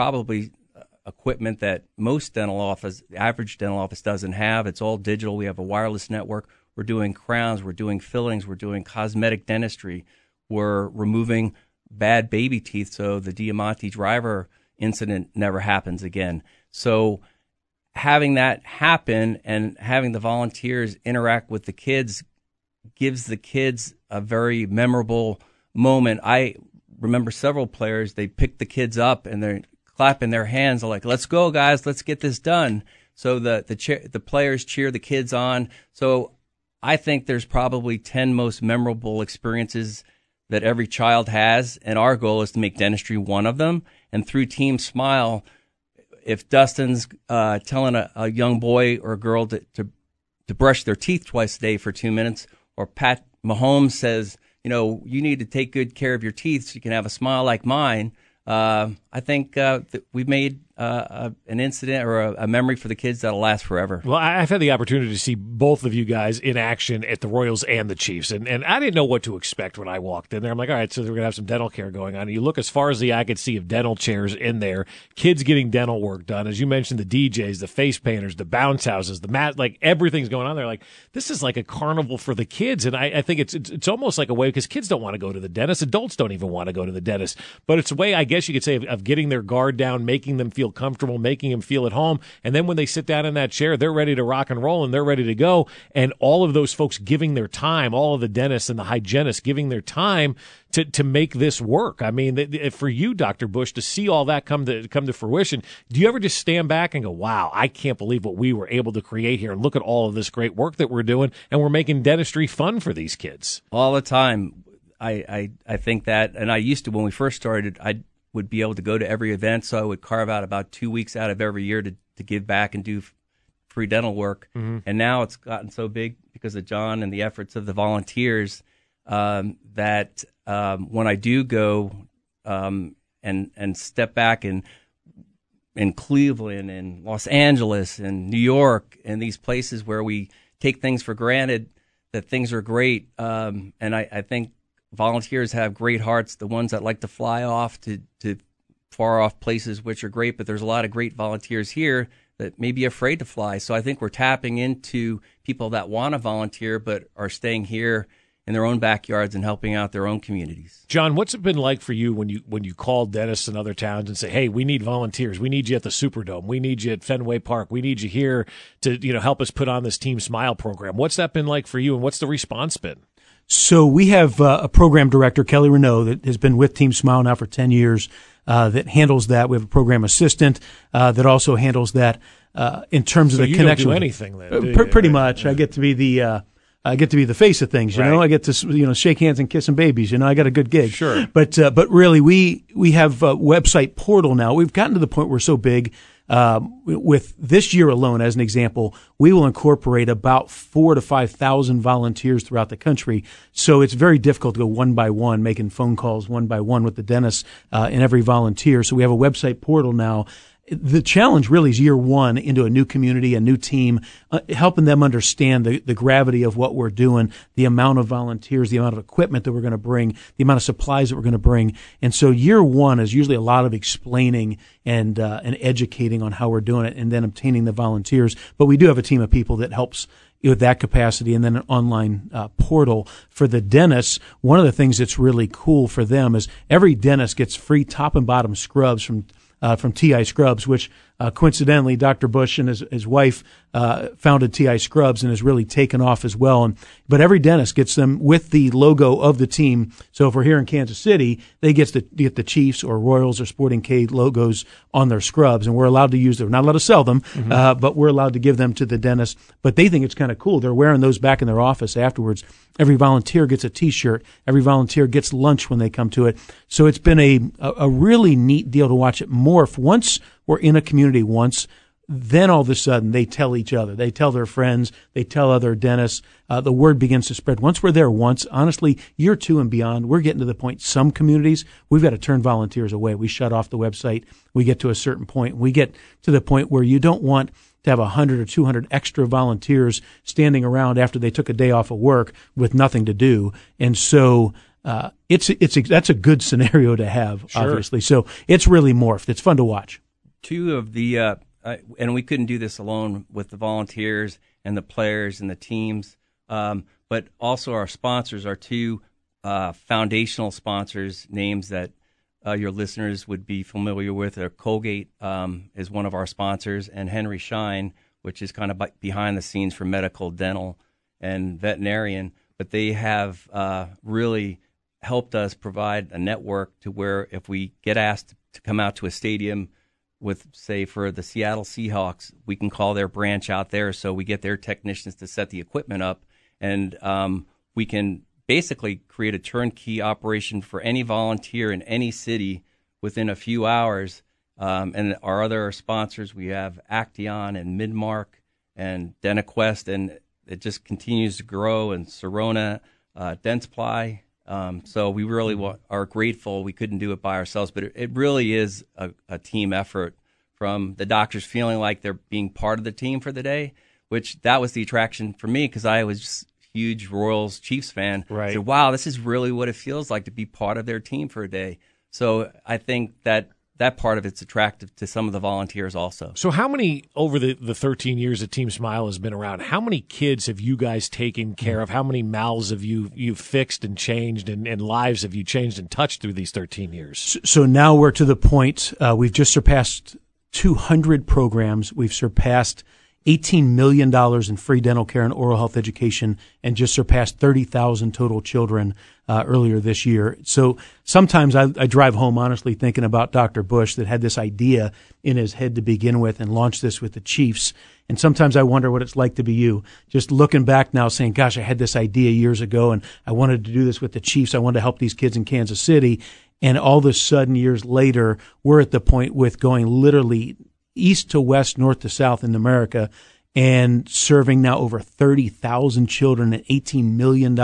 Probably uh, equipment that most dental office, average dental office doesn't have. It's all digital. We have a wireless network. We're doing crowns. We're doing fillings. We're doing cosmetic dentistry. We're removing bad baby teeth so the Deamonte driver incident never happens again. So having that happen and having the volunteers interact with the kids gives the kids a very memorable moment. I remember several players, they picked the kids up and they're clapping their hands like, let's go guys, let's get this done. So the, the, the players cheer the kids on. So I think there's probably 10 most memorable experiences that every child has. And our goal is to make dentistry one of them. And through Team Smile, if Dustin's uh, telling a, a, young boy or a girl to, to, to brush their teeth twice a day for two minutes, or Pat Mahomes says, you know, you need to take good care of your teeth so you can have a smile like mine. Uh, I think uh, that we've made uh, an incident or a, a, memory for the kids that'll last forever. Well, I've had the opportunity to see both of you guys in action at the Royals and the Chiefs, and, and I didn't know what to expect when I walked in there. I'm like, all right, so we're gonna have some dental care going on. And you look as far as the eye could see of dental chairs in there, kids getting dental work done. As you mentioned, the DJs, the face painters, the bounce houses, the mat, like everything's going on there. Like this is like a carnival for the kids, and I, I think it's, it's it's almost like a way because kids don't want to go to the dentist, adults don't even want to go to the dentist, but it's a way I guess you could say of, of getting their guard down, making them feel comfortable, making making them feel at home. And then when they sit down in that chair, they're ready to rock and roll and they're ready to go. And all of those folks giving their time, all of the dentists and the hygienists giving their time to, to make this work. I mean, for you, Dr. Bush, to see all that come to come to fruition, do you ever just stand back and go, wow, I can't believe what we were able to create here and look at all of this great work that we're doing and we're making dentistry fun for these kids? All the time. I, I, I think that, and I used to, when we first started, I would be able to go to every event. So I would carve out about two weeks out of every year to, to give back and do free dental work. Mm-hmm. And now it's gotten so big because of John and the efforts of the volunteers um, that um, when I do go um, and and step back and in Cleveland and Los Angeles and New York and these places where we take things for granted that things are great. Um, and I, I think volunteers have great hearts, the ones that like to fly off to, to far off places, which are great, but there's a lot of great volunteers here that may be afraid to fly. So I think we're tapping into people that want to volunteer but are staying here in their own backyards and helping out their own communities. John, what's it been like for you when you when you call dentists and other towns and say, "Hey, we need volunteers. We need you at the Superdome. We need you at Fenway Park. We need you here to you know help us put on this Team Smile program." What's that been like for you, and what's the response been? So we have uh, a program director, Kelly Renault, that has been with Team Smile now for 10 years, uh, that handles that. We have a program assistant uh, that also handles that uh, in terms so of the connection. Do anything then, uh, do pretty much. Yeah. I get to be the. Uh, I get to be the face of things, you right. know. I get to you know shake hands and kiss some babies, you know. I got a good gig, sure. But but really, we we have a website portal now. We've gotten to the point where we're so big um, with this year alone, as an example, we will incorporate about four to five thousand volunteers throughout the country. So it's very difficult to go one by one, making phone calls one by one with the dentist uh, and every volunteer. So we have a website portal now the challenge really is year one into a new community, a new team, uh, helping them understand the, the gravity of what we're doing, the amount of volunteers, the amount of equipment that we're going to bring, the amount of supplies that we're going to bring. And so year one is usually a lot of explaining and, uh, and educating on how we're doing it and then obtaining the volunteers. But we do have a team of people that helps with that capacity and then an online uh, portal for the dentists. One of the things that's really cool for them is every dentist gets free top and bottom scrubs from uh, from TI Scrubs, which Uh, coincidentally, Dr. Bush and his, his wife uh, founded TI Scrubs and has really taken off as well. And but every dentist gets them with the logo of the team. So if we're here in Kansas City, they get to get the Chiefs or Royals or Sporting K logos on their scrubs, and we're allowed to use them. We're not allowed to sell them, mm-hmm. uh, but we're allowed to give them to the dentist. But they think it's kind of cool. They're wearing those back in their office afterwards. Every volunteer gets a T-shirt. Every volunteer gets lunch when they come to it. So it's been a a really neat deal to watch it morph. Once we're in a community, once then all of a sudden they tell each other, they tell their friends, they tell other dentists. Uh, the word begins to spread. Once we're there, once honestly, year two and beyond, we're getting to the point. Some communities we've got to turn volunteers away. We shut off the website. We get to a certain point. We get to the point where you don't want to have 100 or 200 extra volunteers standing around after they took a day off of work with nothing to do. And so, uh, it's, it's, that's a good scenario to have, sure. obviously. So it's really morphed. It's fun to watch. Two of the, uh, uh, and we couldn't do this alone with the volunteers and the players and the teams, um, but also our sponsors, our two uh, foundational sponsors, names that uh, your listeners would be familiar with. Are Colgate um, is one of our sponsors, and Henry Schein, which is kind of behind the scenes for medical, dental, and veterinarian. But they have uh, really helped us provide a network to where if we get asked to come out to a stadium with, say, for the Seattle Seahawks, we can call their branch out there. So we get their technicians to set the equipment up, and um, we can basically create a turnkey operation for any volunteer in any city within a few hours. Um, and our other sponsors, we have Acteon and Midmark and DentaQuest, and it just continues to grow. And Sirona, uh, Dentsply. Um, so we really are grateful. We couldn't do it by ourselves, but it, it really is a, a, team effort from the doctors feeling like they're being part of the team for the day, which that was the attraction for me because I was just huge Royals Chiefs fan. Right. Wow, this is really what it feels like to be part of their team for a day. So I think that that part of it's attractive to some of the volunteers also. So how many over the, the 13 years that Team Smile has been around, how many kids have you guys taken care of? How many mouths have you you fixed and changed and, and lives have you changed and touched through these 13 years? So now we're to the point uh, we've just surpassed 200 programs. We've surpassed – $18 million in free dental care and oral health education and just surpassed 30,000 total children uh, earlier this year. So sometimes I, I, drive home honestly thinking about Dr. Bush that had this idea in his head to begin with and launched this with the Chiefs. And sometimes I wonder what it's like to be you. Just looking back now saying, gosh, I had this idea years ago and I wanted to do this with the Chiefs. I wanted to help these kids in Kansas City. And all of a sudden, years later, we're at the point with going literally east to west, north to south in America, and serving now over 30,000 children and $18 million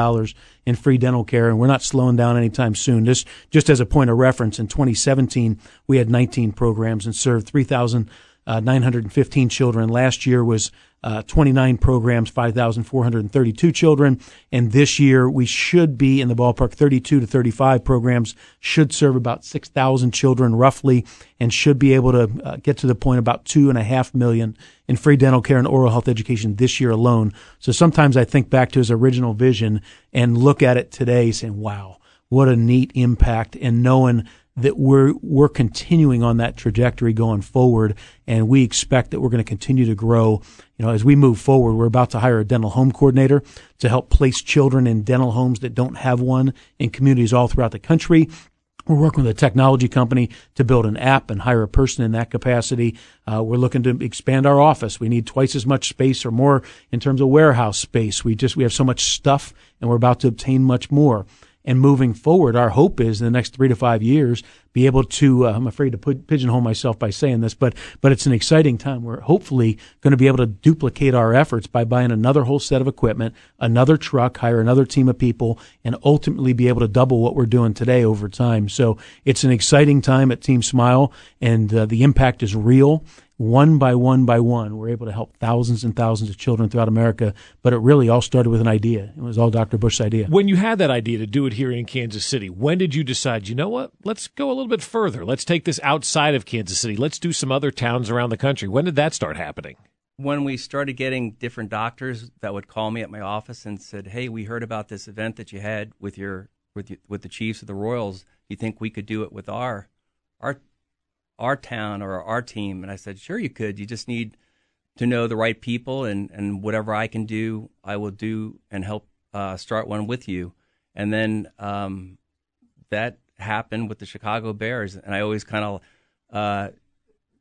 in free dental care. And we're not slowing down anytime soon. Just, just as a point of reference, in 2017, we had 19 programs and served 3,915 uh, children. Last year was uh, 29 programs, 5,432 children. And this year we should be in the ballpark 32 to 35 programs, should serve about 6,000 children roughly, and should be able to uh, get to the point about two and a half million in free dental care and oral health education this year alone. So sometimes I think back to his original vision and look at it today saying, wow, what a neat impact and knowing that we're we're continuing on that trajectory going forward, and we expect that we're going to continue to grow. You know, as we move forward, we're about to hire a dental home coordinator to help place children in dental homes that don't have one in communities all throughout the country. We're working with a technology company to build an app and hire a person in that capacity. Uh, we're looking to expand our office. We need twice as much space or more in terms of warehouse space. We just we have so much stuff, and we're about to obtain much more and moving forward, our hope is in the next three to five years be able to. Uh, I'm afraid to put, pigeonhole myself by saying this, but but it's an exciting time. We're hopefully going to be able to duplicate our efforts by buying another whole set of equipment, another truck, hire another team of people, and ultimately be able to double what we're doing today over time. So it's an exciting time at Team Smile, and uh, the impact is real one by one by one, we're able to help thousands and thousands of children throughout America. But it really all started with an idea. It was all Dr. Bush's idea. When you had that idea to do it here in Kansas City, when did you decide, you know what, let's go a little bit further. Let's take this outside of Kansas City. Let's do some other towns around the country. When did that start happening? When we started getting different doctors that would call me at my office and said, "Hey, we heard about this event that you had with your with you, with the Chiefs of the Royals. You think we could do it with our our our town or our team?" And I said, "Sure, you could. You just need to know the right people, and and whatever I can do, I will do and help uh, start one with you." And then um, that happened with the Chicago Bears, and I always kind of uh,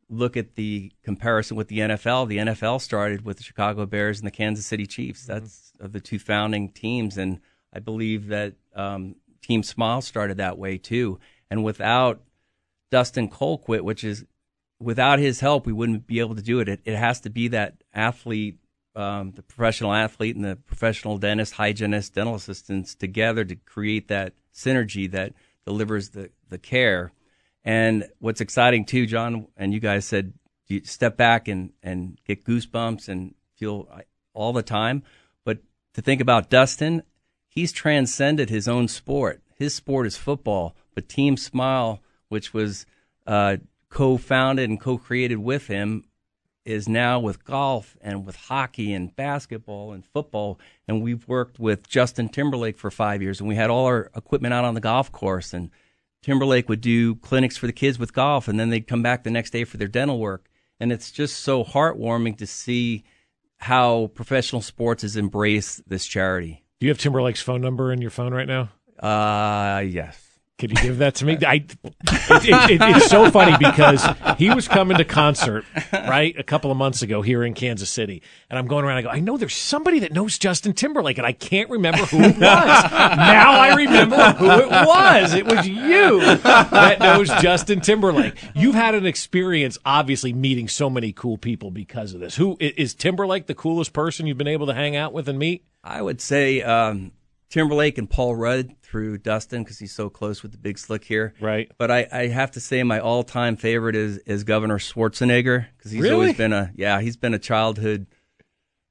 look at the comparison with the NFL. The NFL started with the Chicago Bears and the Kansas City Chiefs. Mm-hmm. That's mm-hmm. the two founding teams, and I believe that um, Team Smile started that way too. And without Dustin Colquitt, which is without his help, we wouldn't be able to do it. It, it has to be that athlete, um, the professional athlete and the professional dentist, hygienist, dental assistants together to create that synergy that delivers the, the care. And what's exciting too, John, and you guys said you step back and, and get goosebumps and feel all the time. But to think about Dustin, he's transcended his own sport. His sport is football, but Team Smile, which was uh, co-founded and co-created with him, is now with golf and with hockey and basketball and football. And we've worked with Justin Timberlake for five years, and we had all our equipment out on the golf course. And Timberlake would do clinics for the kids with golf, and then they'd come back the next day for their dental work. And it's just so heartwarming to see how professional sports has embraced this charity. Do you have Timberlake's phone number in your phone right now? Uh, yes. Could you give that to me? I, it, it, it, it's so funny because he was coming to concert right a couple of months ago here in Kansas City, and I'm going around. I go, I know there's somebody that knows Justin Timberlake, and I can't remember who it was. now I remember who it was. It was you that knows Justin Timberlake. You've had an experience, obviously, meeting so many cool people because of this. Who is Timberlake? The coolest person you've been able to hang out with and meet? I would say um, Timberlake and Paul Rudd through Dustin because he's so close with the big slick here. Right. But I, I have to say my all time favorite is is Governor Schwarzenegger because he's really? always been a yeah he's been a childhood,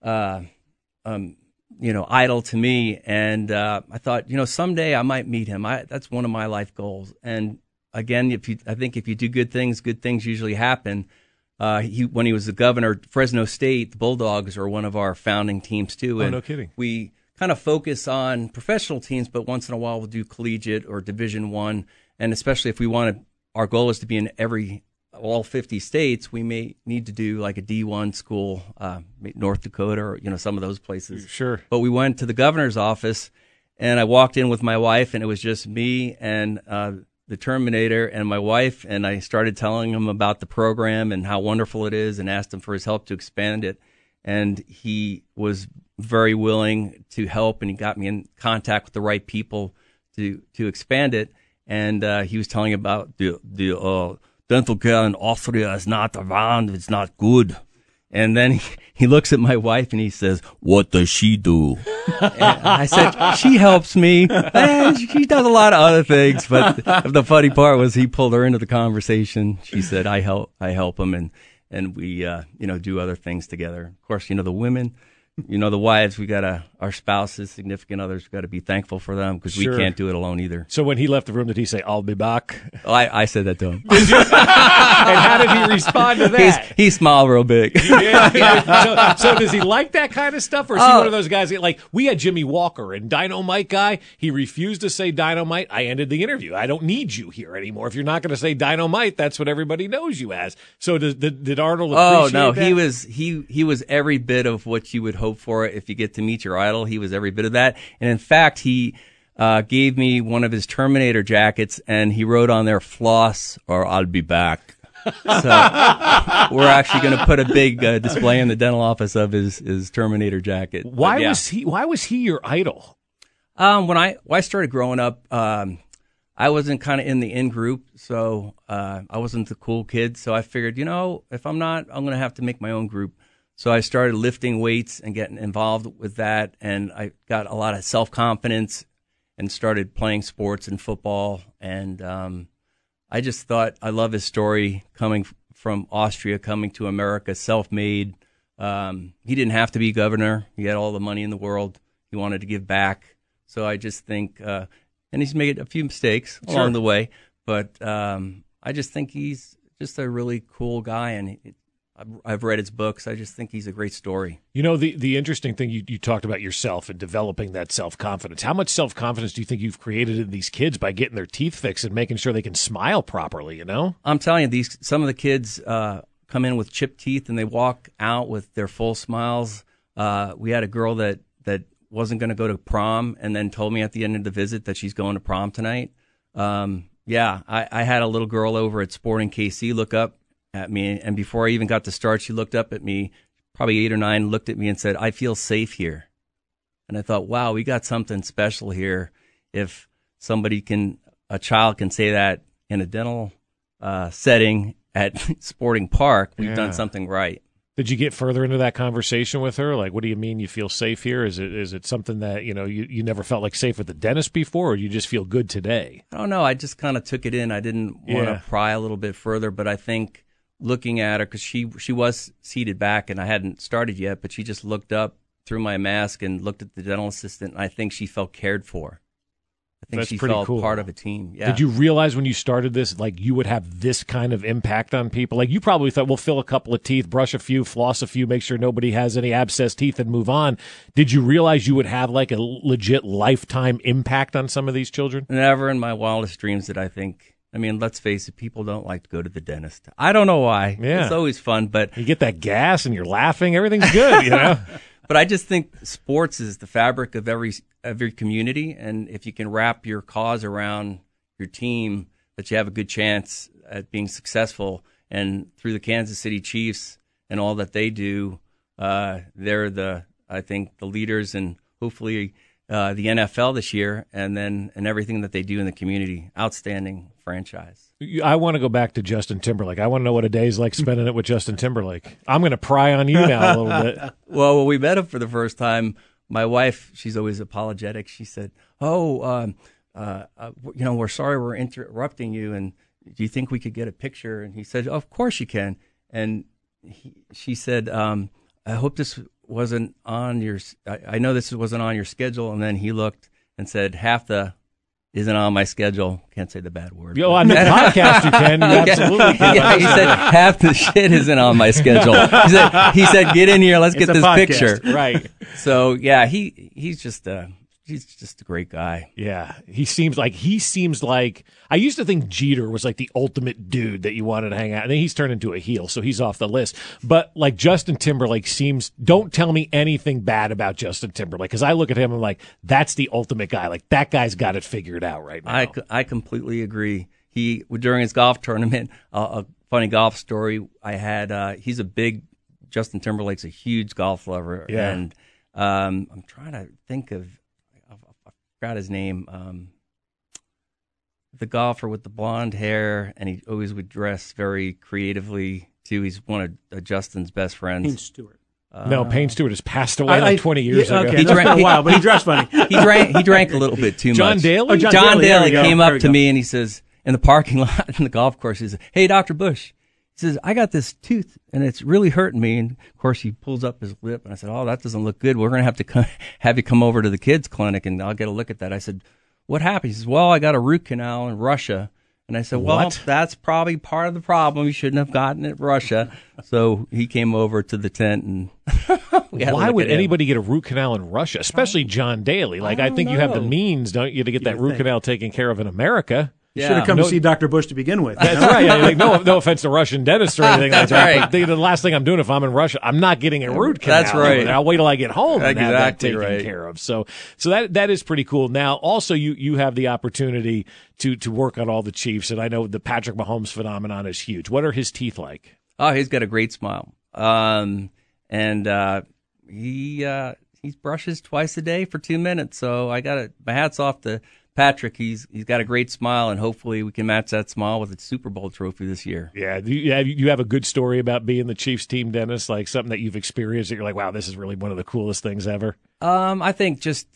uh, um, you know, idol to me. And uh, I thought you know someday I might meet him. I that's one of my life goals. And again, if you I think if you do good things, good things usually happen. Uh, he when he was the governor, Fresno State, the Bulldogs are one of our founding teams too. Oh, no kidding. We kind of focus on professional teams, but once in a while we'll do collegiate or Division One, and especially if we want to, our goal is to be in every all 50 states. We may need to do like a D1 school, uh, North Dakota, or you know some of those places. Sure. But we went to the governor's office, and I walked in with my wife, and it was just me and. Uh, the Terminator and my wife, and I started telling him about the program and how wonderful it is, and asked him for his help to expand it. And he was very willing to help, and he got me in contact with the right people to to expand it. And uh, he was telling about the the uh, dental care in Austria is not around; it's not good. And then he, he looks at my wife and he says, "What does she do?" I said, "She helps me. And she does a lot of other things." But the funny part was he pulled her into the conversation. She said, "I help. I help him," and and we uh, you know do other things together. Of course, you know the women you know, the wives, we got to, our spouses, significant others, we got to be thankful for them because Sure. we can't do it alone either. So when he left the room, did he say, "I'll be back"? Oh, I, I said that to him. and how did he respond to He's, that? he smiled real big. yeah, yeah. So, so does he like that kind of stuff, or is he Oh. one of those guys that, like we had Jimmie Walker and Dynamite guy? He refused to say Dynamite. I ended the interview. I don't need you here anymore. If you're not going to say Dynamite, that's what everybody knows you as. So did did, did Arnold? Oh no, that? he was he he was every bit of what you would hope for it if you get to meet your idol. He was every bit of that, and in fact, he uh, gave me one of his Terminator jackets, and he wrote on there "Floss" or "I'll be back." so we're actually going to put a big uh, display in the dental office of his his Terminator jacket. Why yeah. was he? Why was he your idol? Um, when I when I started growing up, um, I wasn't kind of in the in group, so uh, I wasn't the cool kid. So I figured, you know, if I'm not, I'm gonna have to make my own group. So I started lifting weights and getting involved with that, and I got a lot of self confidence and started playing sports and football. And um, I just thought I love his story coming from Austria, coming to America, self made. Um, he didn't have to be governor. He had all the money in the world. He wanted to give back. So I just think, uh, and he's made a few mistakes Sure. along the way, but um, I just think he's just a really cool guy, and he, I've, I've read his books. I just think he's a great story. You know, the, the interesting thing you, you talked about yourself and developing that self confidence. How much self confidence do you think you've created in these kids by getting their teeth fixed and making sure they can smile properly? You know, I'm telling you, these some of the kids uh, come in with chipped teeth and they walk out with their full smiles. Uh, we had a girl that that wasn't going to go to prom and then told me at the end of the visit that she's going to prom tonight. Um, yeah, I, I had a little girl over at Sporting KC look up at me, and before I even got to start, she looked up at me, probably eight or nine, looked at me and said, "I feel safe here." And I thought, wow, we got something special here. If somebody can, a child can say that in a dental uh, setting at Sporting Park, we've Yeah. done something right. did you get further into that conversation with her? Like, what do you mean you feel safe here? Is it is it something that you know you, you never felt like safe with the dentist before, or you just feel good today? I don't know. I just kind of took it in. I didn't want to Yeah. pry a little bit further, but I think looking at her because she she was seated back and I hadn't started yet, but she just looked up through my mask and looked at the dental assistant. And I think she felt cared for. I think That's she pretty felt cool. part of a team. Yeah. Did you realize when you started this, like you would have this kind of impact on people? Like you probably thought, we'll fill a couple of teeth, brush a few, floss a few, make sure nobody has any abscess teeth, and move on. Did you realize you would have like a legit lifetime impact on some of these children? Never in my wildest dreams did I think. I mean, let's face it, people don't like to go to the dentist. I don't know why. Yeah. It's always fun, but You get that gas and you're laughing, everything's good, you know? but I just think sports is the fabric of every every community, and if you can wrap your cause around your team, that you have a good chance at being successful. And through the Kansas City Chiefs and all that they do, uh, they're the I think the leaders, and hopefully uh, the NFL this year, and then and everything that they do in the community. Outstanding franchise. I want to go back to Justin Timberlake. I want to know what a day's like spending it with Justin Timberlake. I'm going to pry on you now a little bit. Well, when we met him for the first time, my wife, she's always apologetic. She said, "Oh, um, uh, uh, you know, we're sorry we're interrupting you, and do you think we could get a picture?" And he said, "Of course you can." And he, she said, um, "I hope this wasn't on your. I know this wasn't on your schedule." And then he looked and said, "Half the." Isn't on my schedule. Can't say the bad word. Yo, on the podcast, you can. You absolutely can. Yeah, he said half the shit isn't on my schedule. He said, he said, get in here, let's It's get this podcast. picture. Right. So yeah, he he's just a he's just a great guy. Yeah, he seems like he seems like I used to think Jeter was like the ultimate dude that you wanted to hang out. And then he's turned into a heel, so he's off the list. But like Justin Timberlake seems. Don't tell me anything bad about Justin Timberlake because I look at him and I'm like, that's the ultimate guy. Like that guy's got it figured out right now. I, I completely agree. He during his golf tournament, uh, a funny golf story I had. Uh, he's a big Justin Timberlake's a huge golf lover, Yeah. and um, I'm trying to think of forgot his name. Um, the golfer with the blonde hair, and he always would dress very creatively too. He's one of uh, Justin's best friends. Payne Stewart. no, Payne Stewart has passed away I- like I- 20 years yeah, ago. Okay, He drank- a while, but he dressed funny. he drank he drank a little bit too John much. Daly. Oh, John John Daly, there Daly we go. came up to me and he says, in the parking lot in the golf course, he says, "Hey, Doctor Bush," he says, "I got this tooth and it's really hurting me." And of course, he pulls up his lip, and I said, "Oh, that doesn't look good. We're gonna have to come, have you come over to the kids clinic and I'll get a look at that." I said, "What happened?" He says, "Well, I got a root canal in Russia." And I said, "Well, What? that's probably part of the problem. You shouldn't have gotten it Russia." so he came over to the tent and we had Why would anybody get a root canal in Russia, especially John Daly? Like, I, don't think you have the means, don't you, to get that root think. canal taken care of in America. Yeah. Should have come No- to see Dr. Bush to begin with. That's right. Yeah, like, no, no offense to Russian dentists or anything That's like that. right. But the, the last thing I'm doing if I'm in Russia, I'm not getting a root canal. That's right. I'll wait till I get home and have that taken right. care of. So, so that that is pretty cool. Now, also, you you have the opportunity to to work on all the Chiefs, and I know the Patrick Mahomes phenomenon is huge. What are his teeth like? Oh, he's got a great smile. Um, and uh, he uh, he brushes twice a day for two minutes. So I got to my hats off to Patrick. He's he's got a great smile, and hopefully we can match that smile with a Super Bowl trophy this year. Yeah, do you have, you have a good story about being the Chiefs team dentist, like something that you've experienced that you're like, wow, this is really one of the coolest things ever. Um, I think just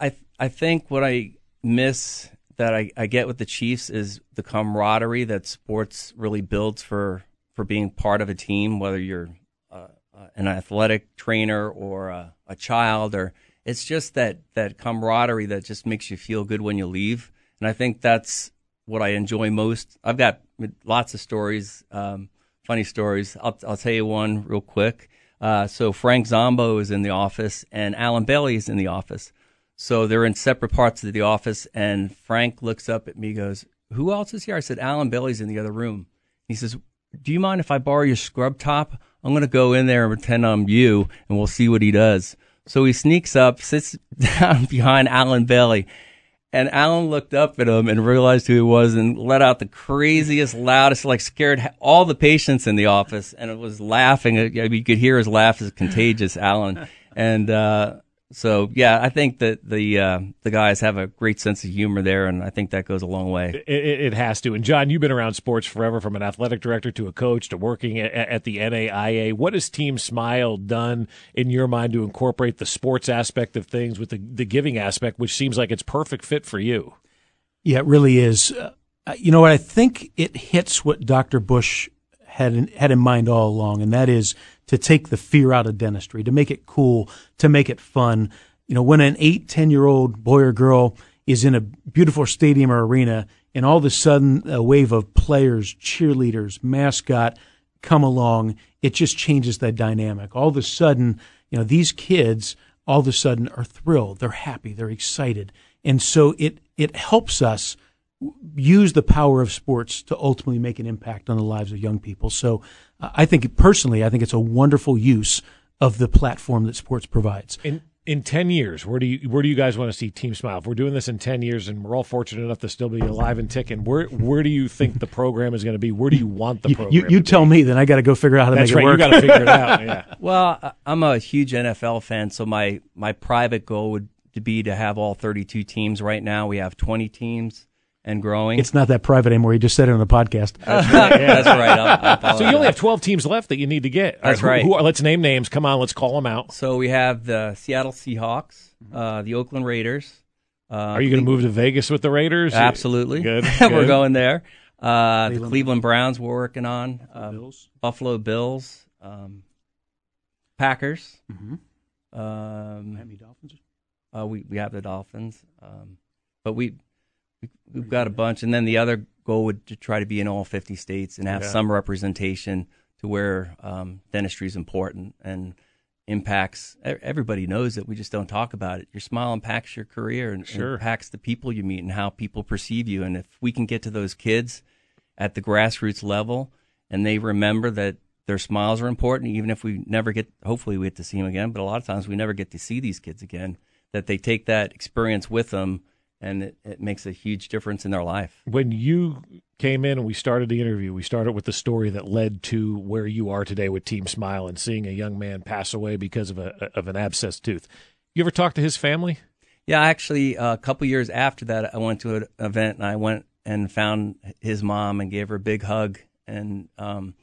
I I think what I miss that I, I get with the Chiefs is the camaraderie that sports really builds for for being part of a team, whether you're uh, uh, an athletic trainer or a, a child, or it's just that that camaraderie that just makes you feel good when you leave. And I think that's what I enjoy most. I've got lots of stories, um, funny stories. I'll, I'll tell you one real quick. Uh, so Frank Zombo is in the office and Allen Bailey is in the office. So they're in separate parts of the office. And Frank looks up at me, goes, "Who else is here?" I said, "Allen Bailey's in the other room." He says, "Do you mind if I borrow your scrub top? I'm going to go in there and pretend I'm you, and we'll see what he does." So he sneaks up, sits down behind Allen Bailey, and Allen looked up at him and realized who he was and let out the craziest, loudest, like scared all the patients in the office. And it was laughing. You could hear his laugh is contagious, Allen. And, uh, so yeah, I think that the uh, the guys have a great sense of humor there, and I think that goes a long way. It, it, has to. And John, you've been around sports forever, from an athletic director to a coach to working at, at, the NAIA. What has Team Smile done in your mind to incorporate the sports aspect of things with the the giving aspect, which seems like it's perfect fit for you? Yeah, it really is. Uh, you know what? I think it hits what Dr. Bush had in, had in mind all along, and that is to take the fear out of dentistry, to make it cool, to make it fun. You know, when an eight, 10 year old boy or girl is in a beautiful stadium or arena and all of a sudden a wave of players, cheerleaders, mascot come along, it just changes that dynamic. All of a sudden, you know, these kids all of a sudden are thrilled, they're happy, they're excited. And so it, it helps us use the power of sports to ultimately make an impact on the lives of young people. So I think personally, I think it's a wonderful use of the platform that sports provides. In in ten years, where do you where do you guys want to see Team Smile? If we're doing this in ten years, and we're all fortunate enough to still be alive and ticking, where where do you think the program is going to be? Where do you want the program? You, you tell be? me, then I got to go figure out how to That's make right, it work. You got to figure it out. Yeah. Well, I'm a huge NFL fan, so my my private goal would be to have all 32 teams. Right now, we have 20 teams and growing. It's not that private anymore. You just said it on the podcast. That's right. yeah. That's right. I'll, I'll so you only have 12 teams left that you need to get. That's right. right. Who, who are, let's name names. Come on, let's call them out. So we have the Seattle Seahawks, uh, the Oakland Raiders. Uh, are you going to move to Vegas with the Raiders? Absolutely. Good. we're going there. Uh, the Cleveland Browns we're working on. Um, Bills. Buffalo Bills. Um, Packers. Mm-hmm. Um, Miami Dolphins. uh, we we have the Dolphins, um, but we we- we've got a bunch, and then the other goal would to try to be in all 50 states and have Yeah. some representation to where um, dentistry is important and impacts. Everybody knows it. We just don't talk about it. Your smile impacts your career and, and Sure. impacts the people you meet and how people perceive you. And if we can get to those kids at the grassroots level, and they remember that their smiles are important, even if we never get. Hopefully, we get to see them again. But a lot of times, we never get to see these kids again. That they take that experience with them and it, it makes a huge difference in their life. When you came in and we started the interview, we started with the story that led to where you are today with Team Smile and seeing a young man pass away because of a of an abscessed tooth. You ever talk to his family? Yeah, actually, uh, a couple years after that, I went to an event and I went and found his mom and gave her a big hug and um,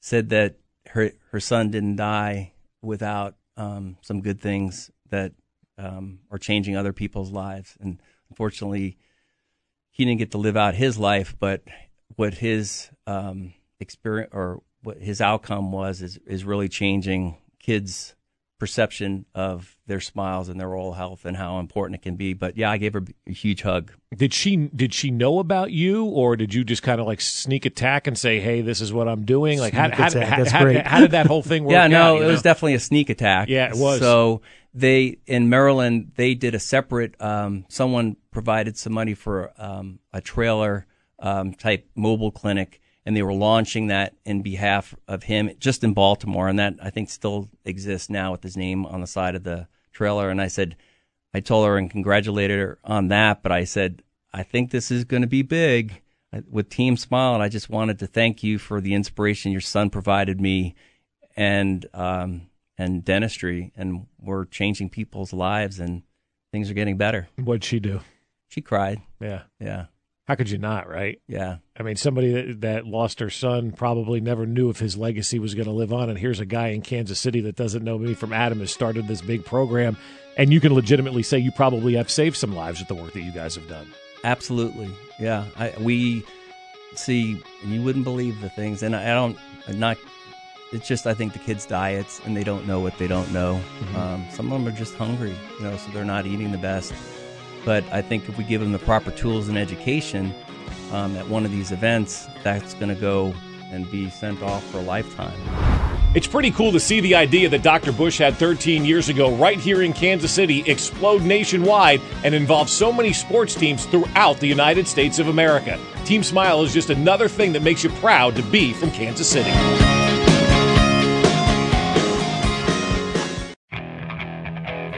said that her her son didn't die without um, some good things that um, are changing other people's lives. And unfortunately, he didn't get to live out his life, but what his um, experience or what his outcome was is is really changing kids' perception of their smiles and their oral health and how important it can be. But yeah, I gave her a huge hug. Did she did she know about you, or did you just kind of like sneak attack and say, "Hey, this is what I'm doing"? Like, how, Sneak how, how, how, how did that whole thing work? yeah, no, you it was definitely a sneak attack. Yeah, it was. So they in Maryland they did a separate. Um, someone provided some money for um, a trailer um, type mobile clinic, and they were launching that in behalf of him just in Baltimore, and that I think still exists now with his name on the side of the trailer. And I said, I told her and congratulated her on that, but I said, I think this is going to be big with Team Smile, and I just wanted to thank you for the inspiration your son provided me, and um, and dentistry, and we're changing people's lives, and things are getting better. What'd she do? She cried. Yeah, Yeah, how could you not? Right? yeah, I mean, somebody that, that lost her son probably never knew if his legacy was going to live on. And here's a guy in Kansas City that doesn't know me from Adam has started this big program, and you can legitimately say you probably have saved some lives with the work that you guys have done. absolutely. Yeah, I, we see, and you wouldn't believe the things, and I, I don't, I'm not. It's just I think the kids' diets, and they don't know what they don't know. Um, some of them are just hungry, you know, so they're not eating the best. But I think if we give them the proper tools and education um, at one of these events, that's going to go and be sent off for a lifetime. It's pretty cool to see the idea that Dr. Bush had 13 years ago right here in Kansas City explode nationwide and involve so many sports teams throughout the United States of America. Team Smile is just another thing that makes you proud to be from Kansas City.